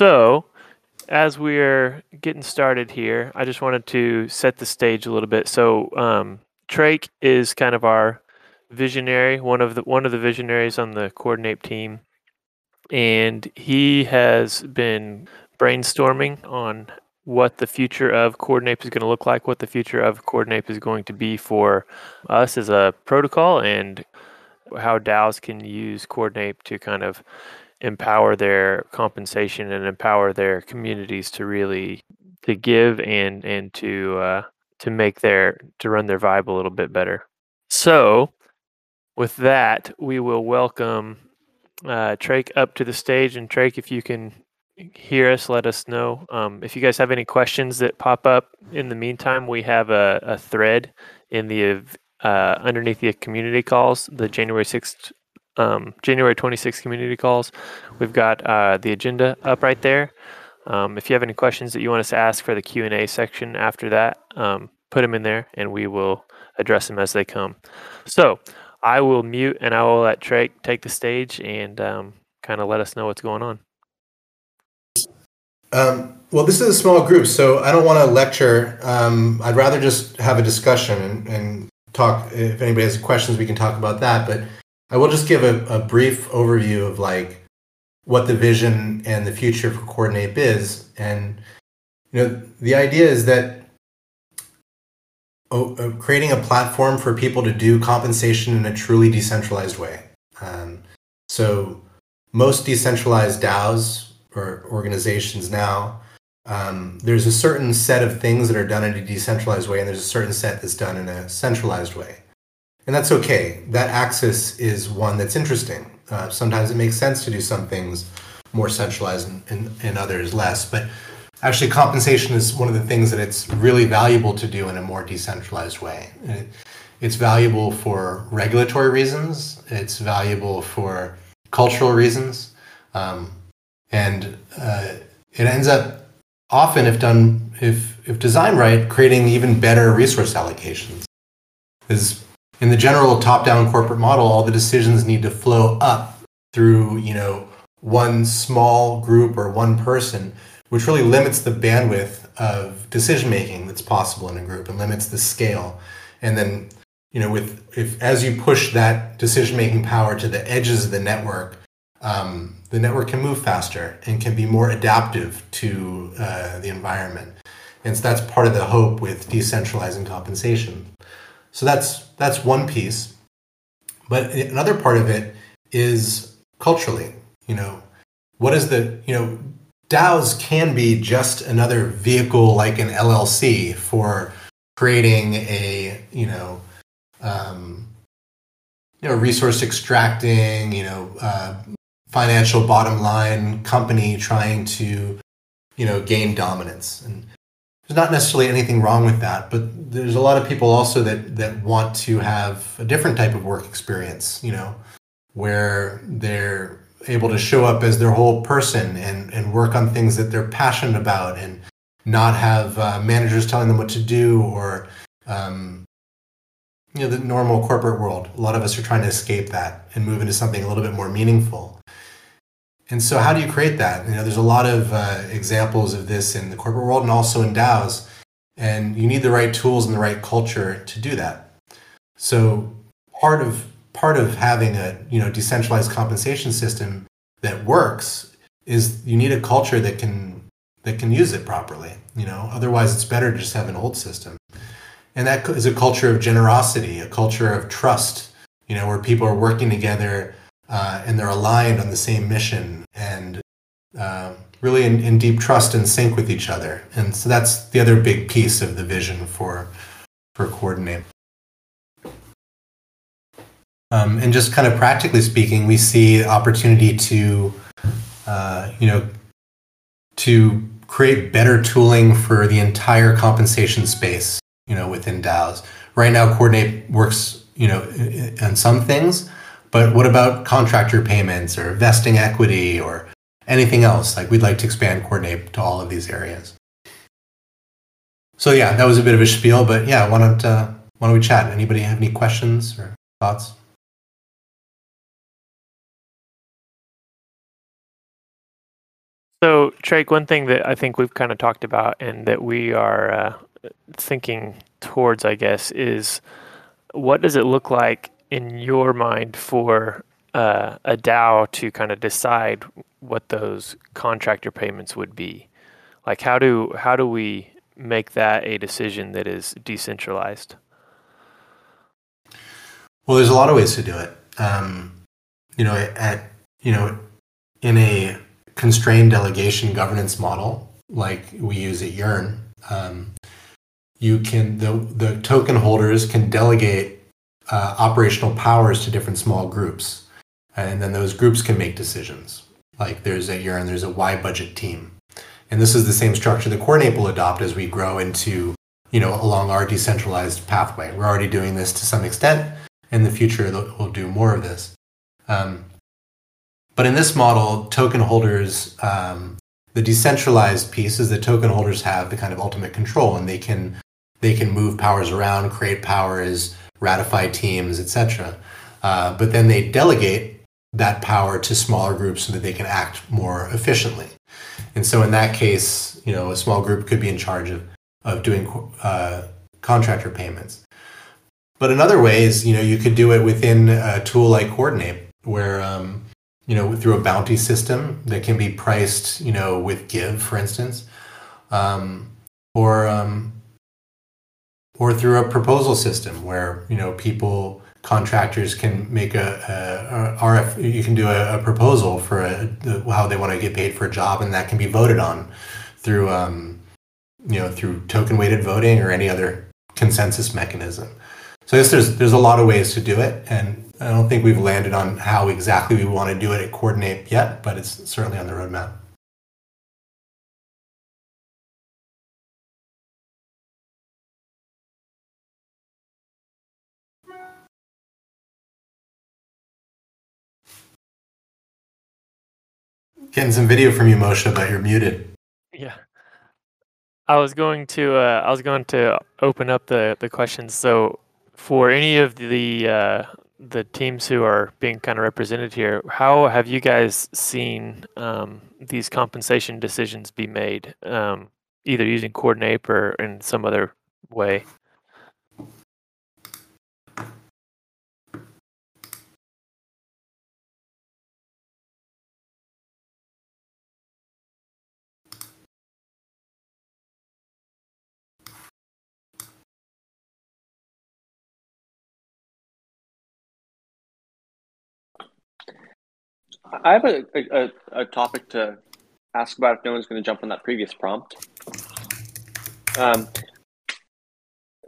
So, as we're getting started here, I just wanted to set the stage a little bit. So, um, Trake is kind of our visionary, one of the one of the visionaries on the Coordinape team, and he has been brainstorming on what the future of Coordinape is going to look like, what the future of Coordinape is going to be for us as a protocol, and how DAOs can use Coordinape to kind of empower their compensation and empower their communities to really to give and and to uh, to make their to run their vibe a little bit better. So, with that, we will welcome uh, Trake up to the stage. And Trake, if you can hear us, let us know. Um, if you guys have any questions that pop up in the meantime, we have a, a thread in the uh, underneath the community calls, the January 6th, um, January 26th community calls. We've got uh, the agenda up right there. Um, if you have any questions that you want us to ask for the Q&A section after that, um, put them in there and we will address them as they come. So I will mute and I will let Trey take the stage and um, kind of let us know what's going on. Um, well, this is a small group, so I don't want to lecture. Um, I'd rather just have a discussion and, and, talk. If anybody has questions, we can talk about that. But I will just give a, a brief overview of like what the vision and the future for Coordinape is. And you know, the idea is that oh, uh, creating a platform for people to do compensation in a truly decentralized way. Um, so most decentralized DAOs or organizations now, um, there's a certain set of things that are done in a decentralized way, and there's a certain set that's done in a centralized way. And that's okay. That axis is one that's interesting. Uh, sometimes it makes sense to do some things more centralized and, and, and others less. But actually, compensation is one of the things that it's really valuable to do in a more decentralized way. It, it's valuable for regulatory reasons, it's valuable for cultural reasons. Um, and uh, it ends up often, if done, if if designed right, creating even better resource allocations. Because in the general top-down corporate model, all the decisions need to flow up through you know one small group or one person, which really limits the bandwidth of decision making that's possible in a group and limits the scale. And then you know with if as you push that decision making power to the edges of the network um, the network can move faster and can be more adaptive to uh, the environment. And so that's part of the hope with decentralizing compensation. So that's that's one piece. But another part of it is culturally. You know, what is the you know DAOs can be just another vehicle like an LLC for creating a you know um, you know resource extracting you know uh, financial bottom line company trying to you know gain dominance and there's not necessarily anything wrong with that but there's a lot of people also that that want to have a different type of work experience you know where they're able to show up as their whole person and and work on things that they're passionate about and not have uh, managers telling them what to do or um, you know the normal corporate world. A lot of us are trying to escape that and move into something a little bit more meaningful and so, how do you create that? You know, there's a lot of uh, examples of this in the corporate world and also in DAOs, and you need the right tools and the right culture to do that. So, part of part of having a you know decentralized compensation system that works is you need a culture that can that can use it properly. You know, otherwise it's better to just have an old system. And that is a culture of generosity, a culture of trust. You know, where people are working together uh, and they're aligned on the same mission and uh, really in, in, deep trust and sync with each other. And so that's the other big piece of the vision for for Coordinape. Um, and just kind of practically speaking, we see opportunity to, uh, you know, to create better tooling for the entire compensation space, you know, within DAOs. Right now, Coordinape works, you know, on some things, but what about contractor payments or vesting equity or anything else? Like we'd like to expand Coordinape to all of these areas. So yeah, that was a bit of a spiel, but yeah, why don't uh, why don't we chat? Anybody have any questions or thoughts? So, Trake, one thing that I think we've kind of talked about and that we are uh, thinking towards, I guess, is what does it look like in your mind for uh, a DAO to kind of decide what those contractor payments would be? Like, how do how do we make that a decision that is decentralized? Well, there's a lot of ways to do it. Um, you know, at you know, in a constrained delegation governance model like we use at Yearn, um, you can the the token holders can delegate uh, operational powers to different small groups, and then those groups can make decisions. Like there's a year and there's a Y budget team, and this is the same structure the Coordinape will adopt as we grow into you know along our decentralized pathway. We're already doing this to some extent. In the future, we'll do more of this. Um, but in this model, token holders, um, the decentralized piece is that token holders have the kind of ultimate control, and they can they can move powers around, create powers, ratify teams, etc. Uh, but then they delegate that power to smaller groups so that they can act more efficiently. And so in that case, you know, a small group could be in charge of of doing uh, contractor payments. But another way is, you know, you could do it within a tool like Coordinape, where um, you know through a bounty system that can be priced, you know, with Give, for instance, um, or um, or through a proposal system where you know people contractors can make a, a, a RF. You can do a, a proposal for a, how they want to get paid for a job, and that can be voted on through um, you know through token weighted voting or any other consensus mechanism. So I guess there's there's a lot of ways to do it, and I don't think we've landed on how exactly we want to do it at Coordinape yet, but it's certainly on the roadmap. Getting some video from you, Moshe, but you're muted. Yeah. I was going to uh, I was going to open up the, the questions. So for any of the uh, the teams who are being kind of represented here, how have you guys seen um, these compensation decisions be made, um, either using Coordinape or in some other way? I have a, a, a topic to ask about if no one's going to jump on that previous prompt. Um,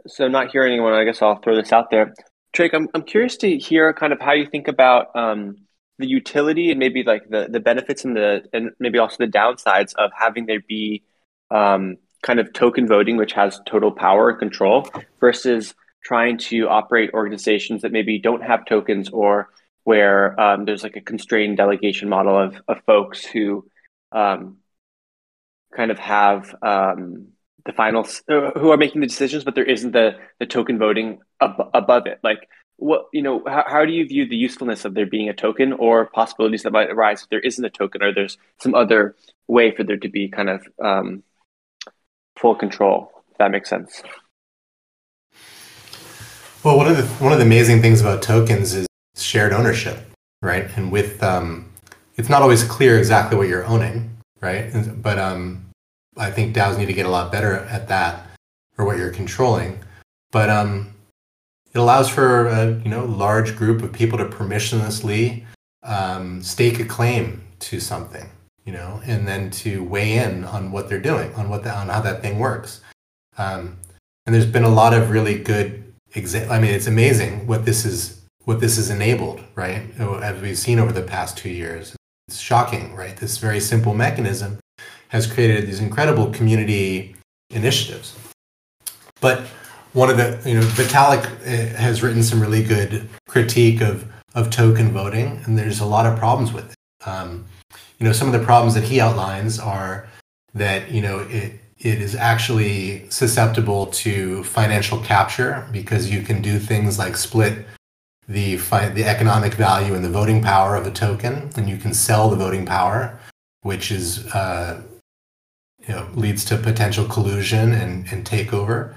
so not hearing anyone, I guess I'll throw this out there. Trake, I'm, I'm curious to hear kind of how you think about um, the utility and maybe like the, the benefits and the and maybe also the downsides of having there be um, kind of token voting, which has total power and control, versus trying to operate organizations that maybe don't have tokens or where um, there's like a constrained delegation model of, of folks who um, kind of have um, the final uh, who are making the decisions, but there isn't the the token voting ab- above it. Like what you know, how, how do you view the usefulness of there being a token or possibilities that might arise if there isn't a token or there's some other way for there to be kind of um, full control? If that makes sense. Well, one of the one of the amazing things about tokens is shared ownership, right? And with um, it's not always clear exactly what you're owning, right? But um, I think DAOs need to get a lot better at that, or what you're controlling. But um, it allows for a you know large group of people to permissionlessly um, stake a claim to something, you know, and then to weigh in on what they're doing, on what the, on how that thing works. Um, and there's been a lot of really good exa- I mean, it's amazing what this is what this has enabled, right? As we've seen over the past two years. It's shocking, right? This very simple mechanism has created these incredible community initiatives. But one of the, you know, Vitalik eh, has written some really good critique of, of token voting, and there's a lot of problems with it. Um, you know, some of the problems that he outlines are that, you know, it, it is actually susceptible to financial capture because you can do things like split the the economic value and the voting power of a token, and you can sell the voting power which is uh, you know leads to potential collusion and, and takeover.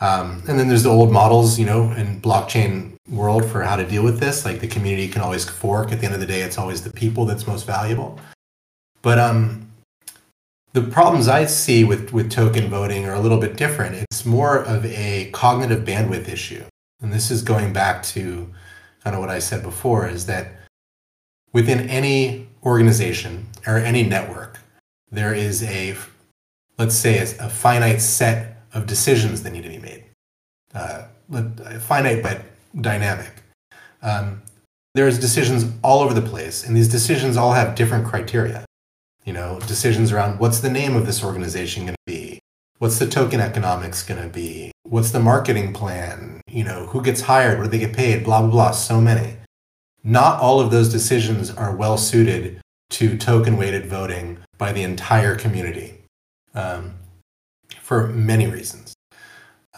Um, and then there's the old models, you know, in blockchain world for how to deal with this. Like the community can always fork. At the end of the day, it's always the people that's most valuable. But um, the problems I see with, with token voting are a little bit different. It's more of a cognitive bandwidth issue. And this is going back to kind of what I said before is that within any organization or any network, there is a, let's say, a finite set of decisions that need to be made. Uh, finite but dynamic. Um, there's decisions all over the place, and these decisions all have different criteria you know decisions around what's the name of this organization going to be what's the token economics going to be what's the marketing plan? You know who gets hired? What do they get paid? Blah blah blah. So many. Not all of those decisions are well suited to token weighted voting by the entire community um, for many reasons.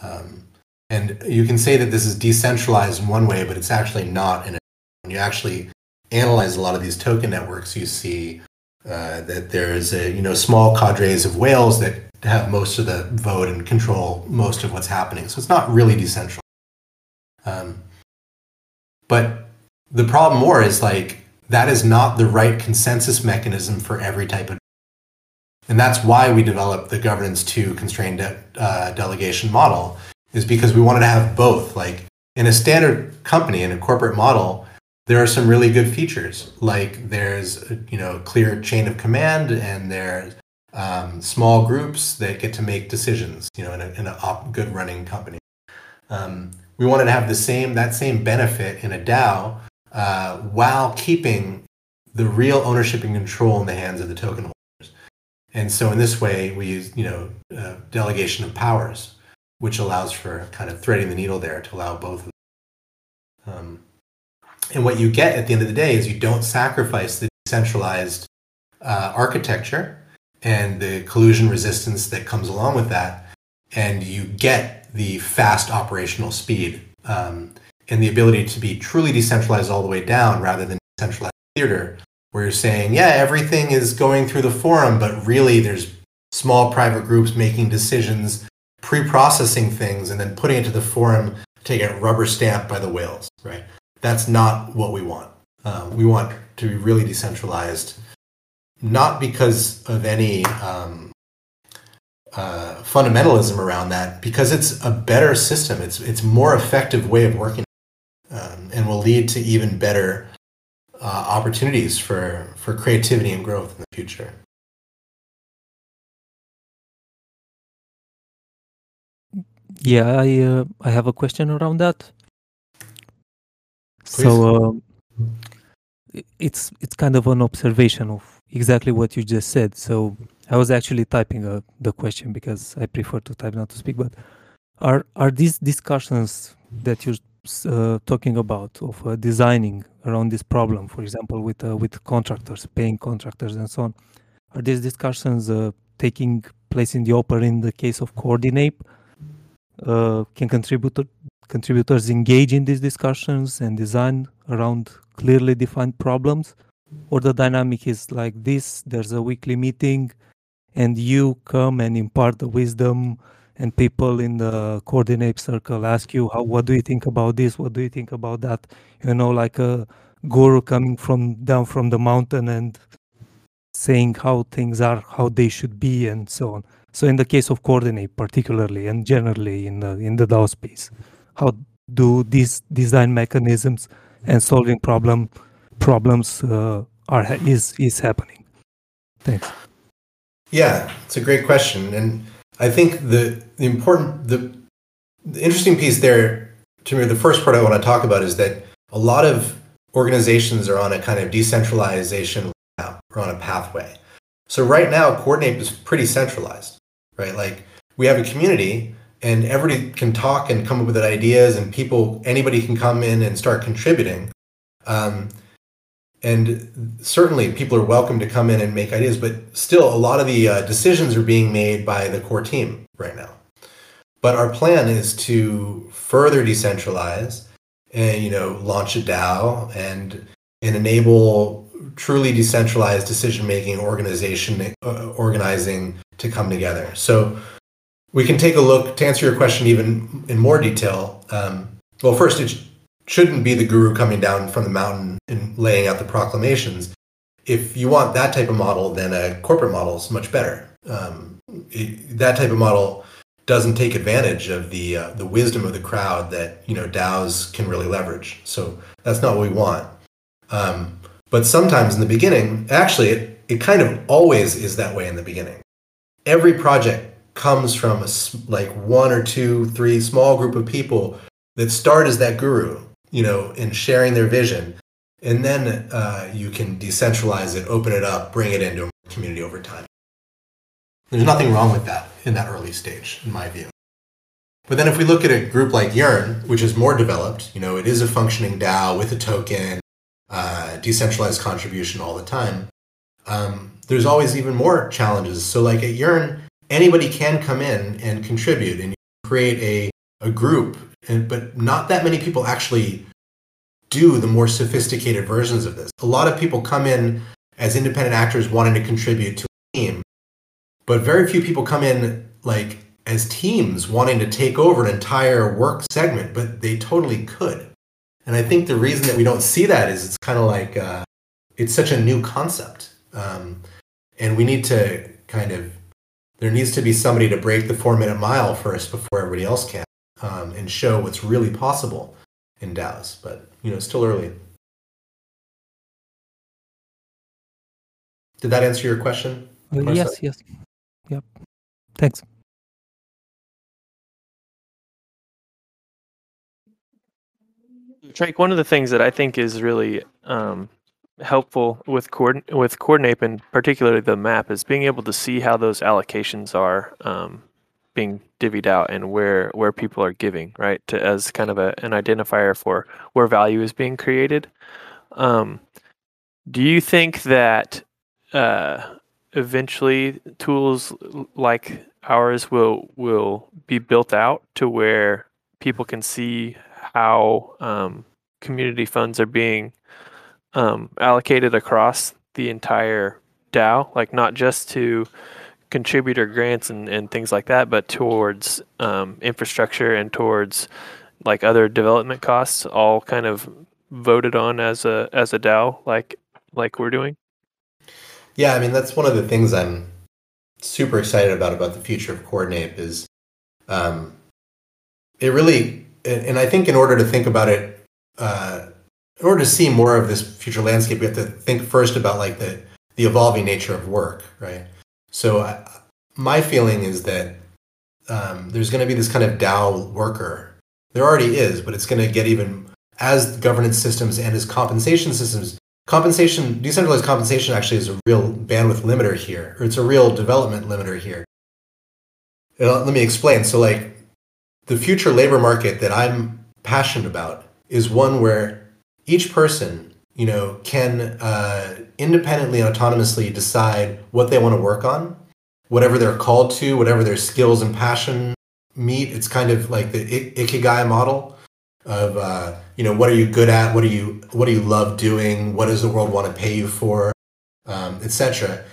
Um, and you can say that this is decentralized in one way but it's actually not in when you actually analyze a lot of these token networks you see uh, that there's a you know small cadres of whales that have most of the vote and control most of what's happening. So it's not really decentralized. Um, but the problem more is like that is not the right consensus mechanism for every type of and that's why we developed the governance to constrained de- uh, delegation model is because we wanted to have both like in a standard company in a corporate model there are some really good features like there's you know clear chain of command and there's um, small groups that get to make decisions you know in a, in a op- good running company. Um, we wanted to have the same that same benefit in a dao uh, while keeping the real ownership and control in the hands of the token holders. And so in this way we use you know uh, delegation of powers which allows for kind of threading the needle there to allow both of them. Um, and what you get at the end of the day is you don't sacrifice the decentralized uh, architecture and the collusion resistance that comes along with that. And you get the fast operational speed um, and the ability to be truly decentralized all the way down rather than centralized theater, where you're saying, yeah, everything is going through the forum, but really there's small private groups making decisions, pre processing things, and then putting it to the forum to get rubber stamped by the whales, right? that's not what we want. Uh, we want to be really decentralized, not because of any um, uh, fundamentalism around that, because it's a better system. It's it's more effective way of working, um, and will lead to even better uh, opportunities for for creativity and growth in the future. Yeah, I uh, I have a question around that. So uh, it's it's kind of an observation of exactly what you just said. So I was actually typing uh, the question because I prefer to type not to speak. But are are these discussions that you're uh, talking about of uh, designing around this problem, for example, with uh, with contractors, paying contractors, and so on, are these discussions uh, taking place in the open in the case of Coordinape? can contribute contributors engage in these discussions and design around clearly defined problems or the dynamic is like this there's a weekly meeting and you come and impart the wisdom and people in the Coordinape circle ask you how what do you think about this? What do you think about that? You know like a guru coming from down from the mountain and saying how things are how they should be and so on. So in the case of Coordinape particularly and generally in the in the dao space how do these design mechanisms and solving problem problems uh, are is is happening. Thanks. Yeah it's a great question and i think the, the important the, the interesting piece there to me the first part i want to talk about is that a lot of organizations are on a kind of decentralization or on a pathway. So right now coordinape is pretty centralized right? Like we have a community and everybody can talk and come up with ideas and people anybody can come in and start contributing. Um, and certainly people are welcome to come in and make ideas but still a lot of the uh, decisions are being made by the core team right now but our plan is to further decentralize and you know launch a dao and and enable truly decentralized decision making organization uh, organizing to come together. So we can take a look to answer your question even in more detail. Um, well, first, it shouldn't be the guru coming down from the mountain and laying out the proclamations. If you want that type of model, then a corporate model is much better. Um, it, that type of model doesn't take advantage of the uh, the wisdom of the crowd that you know DAOs can really leverage. So that's not what we want. Um, but sometimes in the beginning, actually, it, it kind of always is that way in the beginning. Every project comes from a, like one or two, three small group of people that start as that guru, you know, in sharing their vision. And then uh, you can decentralize it, open it up, bring it into a community over time. There's nothing wrong with that in that early stage, in my view. But then if we look at a group like Yearn, which is more developed, you know, it is a functioning DAO with a token, uh, decentralized contribution all the time. Um, there's always even more challenges. So like at Yearn, anybody can come in and contribute and create a, a group, and, but not that many people actually do the more sophisticated versions of this. A lot of people come in as independent actors wanting to contribute to a team, but very few people come in like as teams wanting to take over an entire work segment, but they totally could. And I think the reason that we don't see that is it's kind of like uh, it's such a new concept. Um, and we need to kind of, there needs to be somebody to break the four minute mile first before everybody else can um, and show what's really possible in DAOs. But, you know, it's still early. Did that answer your question? Uh, yes, yes. Yep. Thanks. Drake, one of the things that I think is really um, helpful with coord- with Coordinape and particularly the map is being able to see how those allocations are um, being divvied out and where where people are giving right to as kind of a, an identifier for where value is being created. Um, do you think that uh, eventually tools like ours will will be built out to where people can see how um, community funds are being um, allocated across the entire DAO, like not just to contributor grants and, and things like that, but towards um, infrastructure and towards like other development costs, all kind of voted on as a as a DAO, like like we're doing. Yeah, I mean that's one of the things I'm super excited about about the future of Coordinape is um, it really and I think in order to think about it, uh, in order to see more of this future landscape, we have to think first about like the the evolving nature of work, right? So I, my feeling is that um, there's going to be this kind of DAO worker. There already is, but it's going to get even as governance systems and as compensation systems. Compensation, decentralized compensation, actually is a real bandwidth limiter here, or it's a real development limiter here. let me explain. So, like, the future labor market that I'm passionate about is one where each person, you know, can uh, independently and autonomously decide what they want to work on, whatever they're called to, whatever their skills and passion meet. It's kind of like the ikigai model of, uh, you know, what are you good at? What do you what do you love doing? What does the world want to pay you for, um, etc.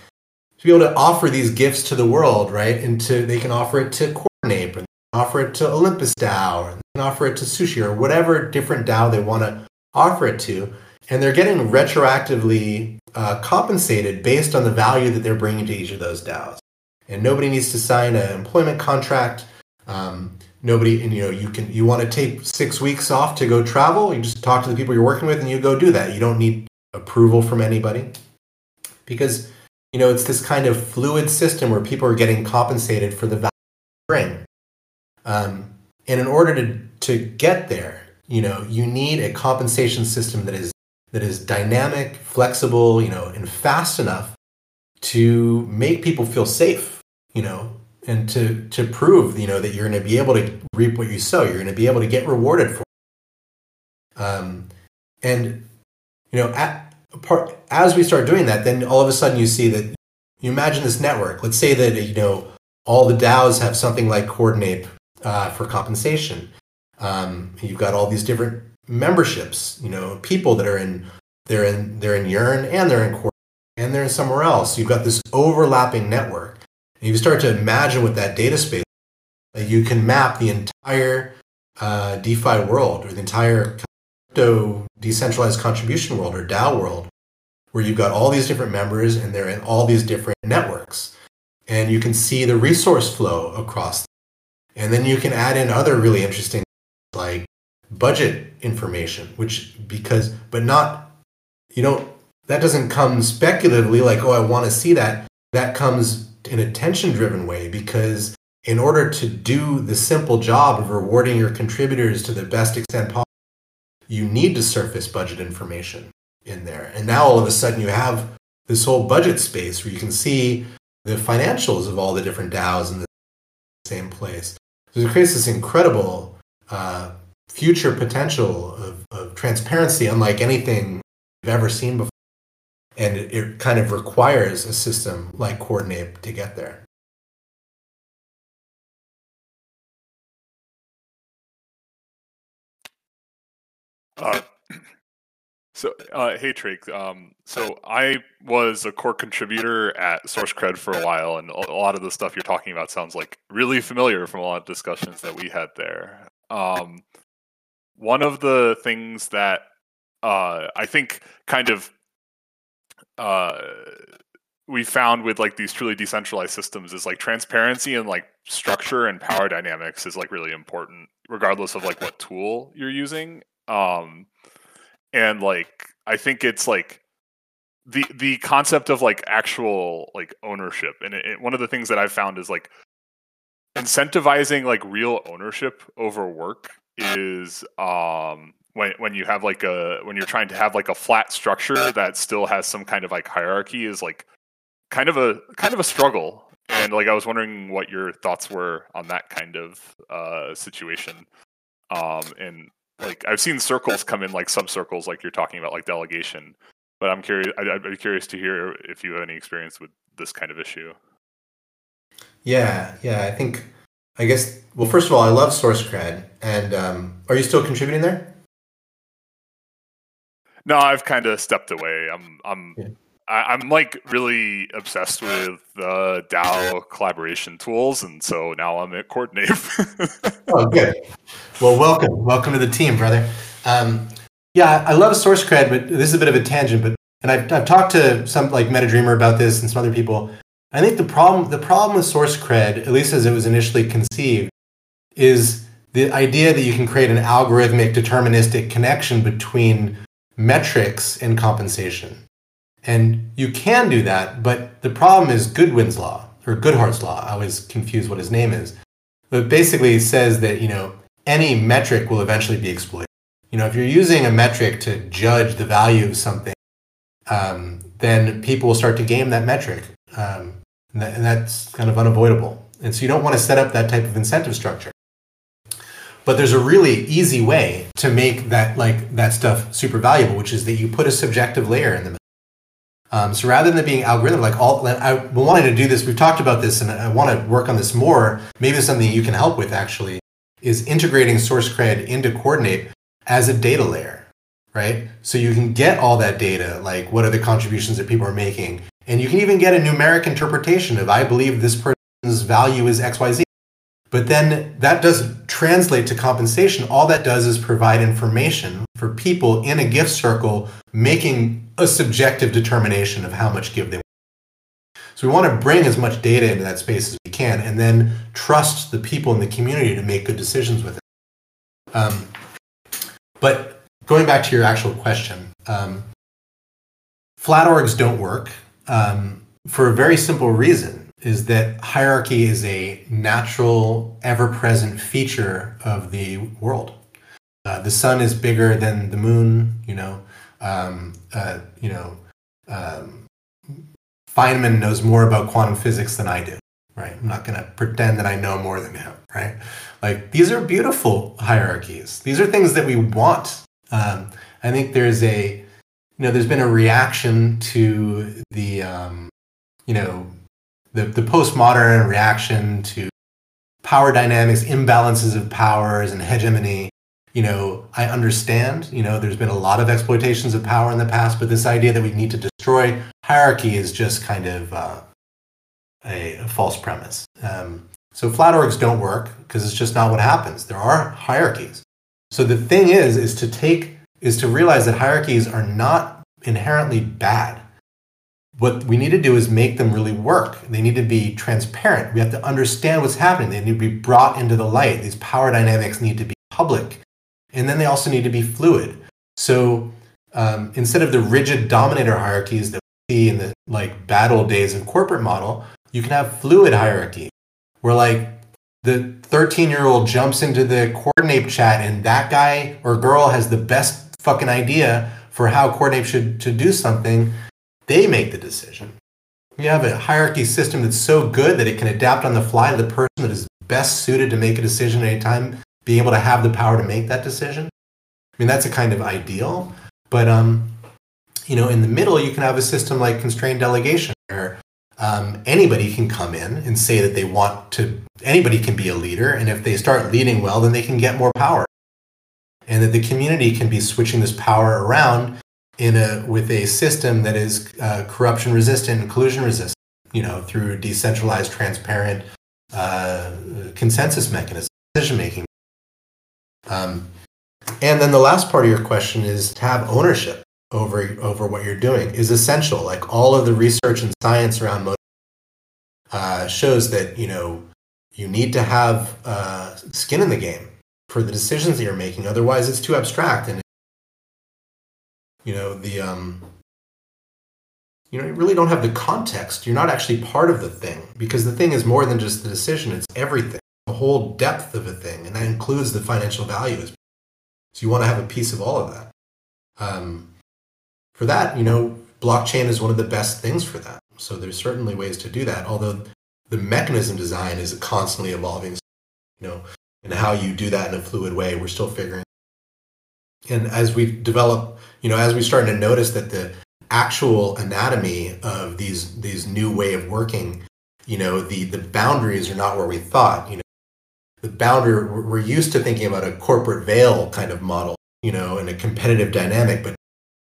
To be able to offer these gifts to the world, right? And to they can offer it to Coordinate, Coordinape offer it to Olympus DAO, or they can offer it to Sushi, or whatever different DAO they want to offer it to. And they're getting retroactively uh, compensated based on the value that they're bringing to each of those DAOs. And nobody needs to sign an employment contract. Um, nobody, and you know, you can you want to take six weeks off to go travel. You just talk to the people you're working with, and you go do that. You don't need approval from anybody because you know it's this kind of fluid system where people are getting compensated for the value they bring. Um, and in order to, to get there, you know, you need a compensation system that is that is dynamic, flexible, you know, and fast enough to make people feel safe, you know, and to to prove, you know, that you're going to be able to reap what you sow. You're going to be able to get rewarded for. It. Um, and you know, at, part, as we start doing that, then all of a sudden you see that you imagine this network. Let's say that you know all the DAOs have something like Coordinape uh, for compensation. Um, you've got all these different memberships, you know, people that are in they're in they're in Yearn and they're in Core and they're in somewhere else. You've got this overlapping network. And you start to imagine with that data space, that you can map the entire uh, DeFi world or the entire crypto decentralized contribution world or DAO world, where you've got all these different members and they're in all these different networks. And you can see the resource flow across. Them. And then you can add in other really interesting budget information, which because but not you know that doesn't come speculatively like oh I want to see that. That comes in a tension driven way because in order to do the simple job of rewarding your contributors to the best extent possible, you need to surface budget information in there. And now all of a sudden you have this whole budget space where you can see the financials of all the different DAOs in the same place. So it creates this incredible uh, future potential of, of, transparency, unlike anything we've ever seen before. And it, it kind of requires a system like Coordinape to get there. Uh, so, uh, hey, Trake. Um, so I was a core contributor at SourceCred for a while, and a lot of the stuff you're talking about sounds like really familiar from a lot of discussions that we had there. Um, one of the things that uh, I think kind of uh, we found with like these truly decentralized systems is like transparency and like structure and power dynamics is like really important regardless of like what tool you're using. Um and like i think it's like the the concept of like actual like ownership. And it, it, one of the things that i've found is like incentivizing like real ownership over work is um when when you have like a when you're trying to have like a flat structure that still has some kind of like hierarchy is like kind of a kind of a struggle and like i was wondering what your thoughts were on that kind of uh situation um and like I've seen circles come in like some circles, like you're talking about, like delegation. But I'm curious. I'd, I'd be curious to hear if you have any experience with this kind of issue. Yeah, yeah. I think. I guess. Well, first of all, I love SourceCred, and um, are you still contributing there? No, I've kind of stepped away. I'm. I'm. Yeah. I, am like really obsessed with uh, DAO collaboration tools, and so now I'm at Coordinape. oh, good. Well, welcome, welcome to the team, brother. Um, yeah, I love SourceCred, but this is a bit of a tangent. But and I've, I've talked to some like MetaDreamer about this and some other people. I think the problem the problem with SourceCred, at least as it was initially conceived, is the idea that you can create an algorithmic deterministic connection between metrics and compensation. And you can do that, but the problem is Goodwin's law or Goodhart's law. I always confuse what his name is. But basically it says that, you know, any metric will eventually be exploited. You know, if you're using a metric to judge the value of something, um, then people will start to game that metric. Um, and, that, and that's kind of unavoidable. And so you don't want to set up that type of incentive structure. But there's a really easy way to make that like that stuff super valuable, which is that you put a subjective layer in the middle. Um, so rather than being algorithmic, like all, I wanted to do this. We've talked about this, and I want to work on this more. Maybe something you can help with. Actually, is integrating SourceCred into Coordinape as a data layer, right? So you can get all that data, like what are the contributions that people are making, and you can even get a numeric interpretation of I believe this person's value is X Y Z. But then that doesn't translate to compensation. All that does is provide information for people in a gift circle making a subjective determination of how much give they want. So we want to bring as much data into that space as we can and then trust the people in the community to make good decisions with it. Um, but going back to your actual question, um, flat orgs don't work um, for a very simple reason is that hierarchy is a natural, ever present feature of the world. Uh, the sun is bigger than the moon, you know. Um, uh, you know, um, Feynman knows more about quantum physics than I do, right? I'm not going to pretend that I know more than him, right? Like these are beautiful hierarchies. These are things that we want. Um, I think there's a, you know, there's been a reaction to the, um, you know, the, the postmodern reaction to power dynamics, imbalances of powers, and hegemony you know, I understand, you know, there's been a lot of exploitations of power in the past, but this idea that we need to destroy hierarchy is just kind of uh, a, a, false premise. Um, so flat orgs don't work because it's just not what happens. There are hierarchies. So the thing is, is to take, is to realize that hierarchies are not inherently bad. What we need to do is make them really work. They need to be transparent. We have to understand what's happening. They need to be brought into the light. These power dynamics need to be public. And then they also need to be fluid. So um, instead of the rigid dominator hierarchies that we see in the like bad old days of corporate model, you can have fluid hierarchy where like the 13 year old jumps into the Coordinape chat and that guy or girl has the best fucking idea for how Coordinape should, should do something. They make the decision. You have a hierarchy system that's so good that it can adapt on the fly to the person that is best suited to make a decision at any time being able to have the power to make that decision. I mean, that's a kind of ideal. But, um, you know, in the middle, you can have a system like constrained delegation where um, anybody can come in and say that they want to, anybody can be a leader. And if they start leading well, then they can get more power. And that the community can be switching this power around in a, with a system that is uh, corruption resistant and collusion resistant, you know, through decentralized, transparent uh, consensus mechanism, decision making um, and then the last part of your question is to have ownership over over what you're doing is essential. Like all of the research and science around uh, shows that you know you need to have uh, skin in the game for the decisions that you're making. Otherwise, it's too abstract and you know the um, you know you really don't have the context. You're not actually part of the thing because the thing is more than just the decision. It's everything the whole depth of a thing, and that includes the financial values. So you want to have a piece of all of that. Um, for that, you know, blockchain is one of the best things for that. So there's certainly ways to do that. Although the mechanism design is constantly evolving. So, You know, and how you do that in a fluid way, we're still figuring. And as we develop, you know, as we start to notice that the actual anatomy of these these new way of working, you know, the the boundaries are not where we thought. You know, the boundary we're used to thinking about a corporate veil kind of model you know and a competitive dynamic but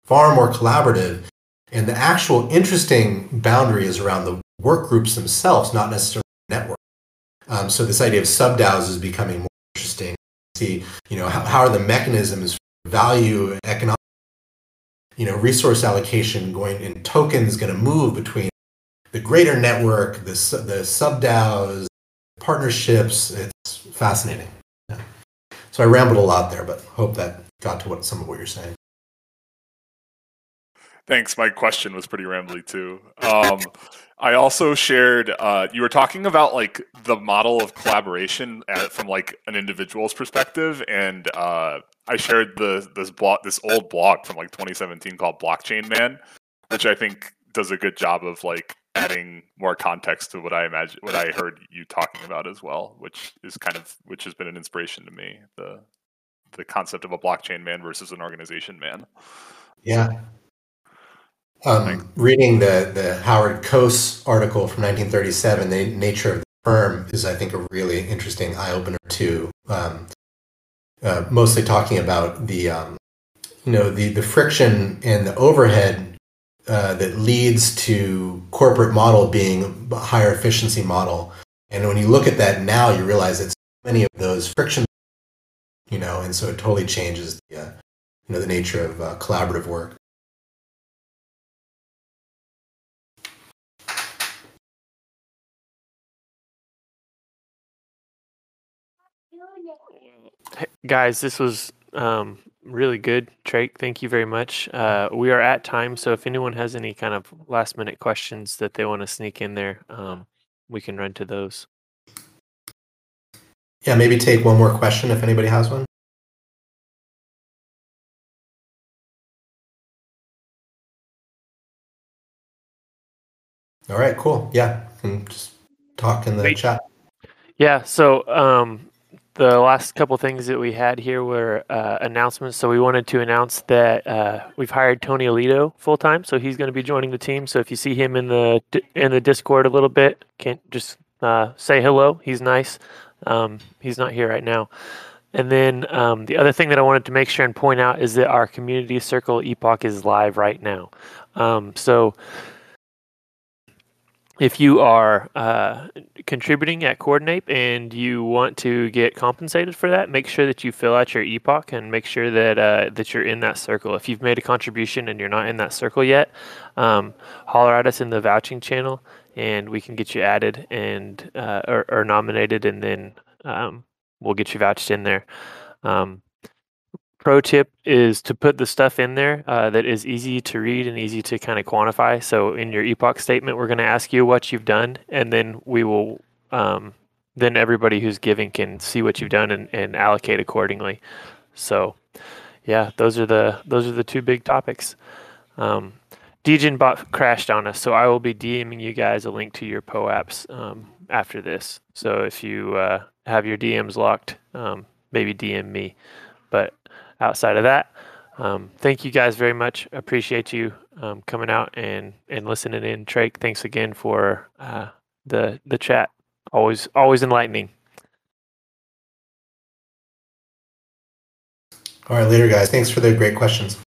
far more collaborative and the actual interesting boundary is around the work groups themselves not necessarily the network um, so this idea of sub DAOs is becoming more interesting see you know how, how are the mechanisms value economic you know resource allocation going in tokens going to move between the greater network the, the sub DAOs partnerships. It's fascinating. Yeah. So I rambled a lot there, but hope that got to what some of what you're saying. Thanks. My question was pretty rambly too. Um, I also shared. Uh, you were talking about like the model of collaboration at, from like an individual's perspective, and uh, I shared the this blog, this old blog from like 2017 called Blockchain Man, which I think does a good job of like adding more context to what I imagine, what I heard you talking about as well, which is kind of which has been an inspiration to me. The the concept of a blockchain man versus an organization man. Yeah. Um, reading the the Howard Coase article from 1937, the nature of the firm is, I think, a really interesting eye opener too. Um, uh, mostly talking about the um, you know the the friction and the overhead uh, that leads to corporate model being a higher efficiency model. And when you look at that now, you realize that so many of those friction, you know, and so it totally changes the, uh, you know, the nature of uh, collaborative work. Guys, this was um, really good, Trake. Thank you very much. Uh, we are at time, so if anyone has any kind of last minute questions that they want to sneak in there, um, we can run to those. Yeah, maybe take one more question if anybody has one. All right, cool. Yeah, just talk in the Wait. chat. Yeah, so um, the last couple things that we had here were uh, announcements. So we wanted to announce that uh, we've hired Tony Alito full time, so he's going to be joining the team. So if you see him in the in the Discord a little bit, can't just uh, say hello. He's nice. Um, he's not here right now. And then um, the other thing that I wanted to make sure and point out is that our community circle epoch is live right now. Um, so if you are uh, contributing at Coordinape and you want to get compensated for that, make sure that you fill out your epoch and make sure that uh, that you're in that circle. If you've made a contribution and you're not in that circle yet, um, holler at us in the vouching channel and we can get you added and uh, or, or, nominated, and then um, we'll get you vouched in there. Um, pro tip is to put the stuff in there uh, that is easy to read and easy to kind of quantify. So in your epoch statement, we're going to ask you what you've done, and then we will um, then everybody who's giving can see what you've done and, and allocate accordingly. So yeah, those are the those are the two big topics. Um, Degen bot crashed on us, so I will be DMing you guys a link to your POAPs um, after this. So if you uh, have your DMs locked, um, maybe DM me. But outside of that, um, thank you guys very much. Appreciate you um, coming out and and listening in. Trake, thanks again for uh, the the chat. Always always enlightening. All right, later, guys. Thanks for the great questions.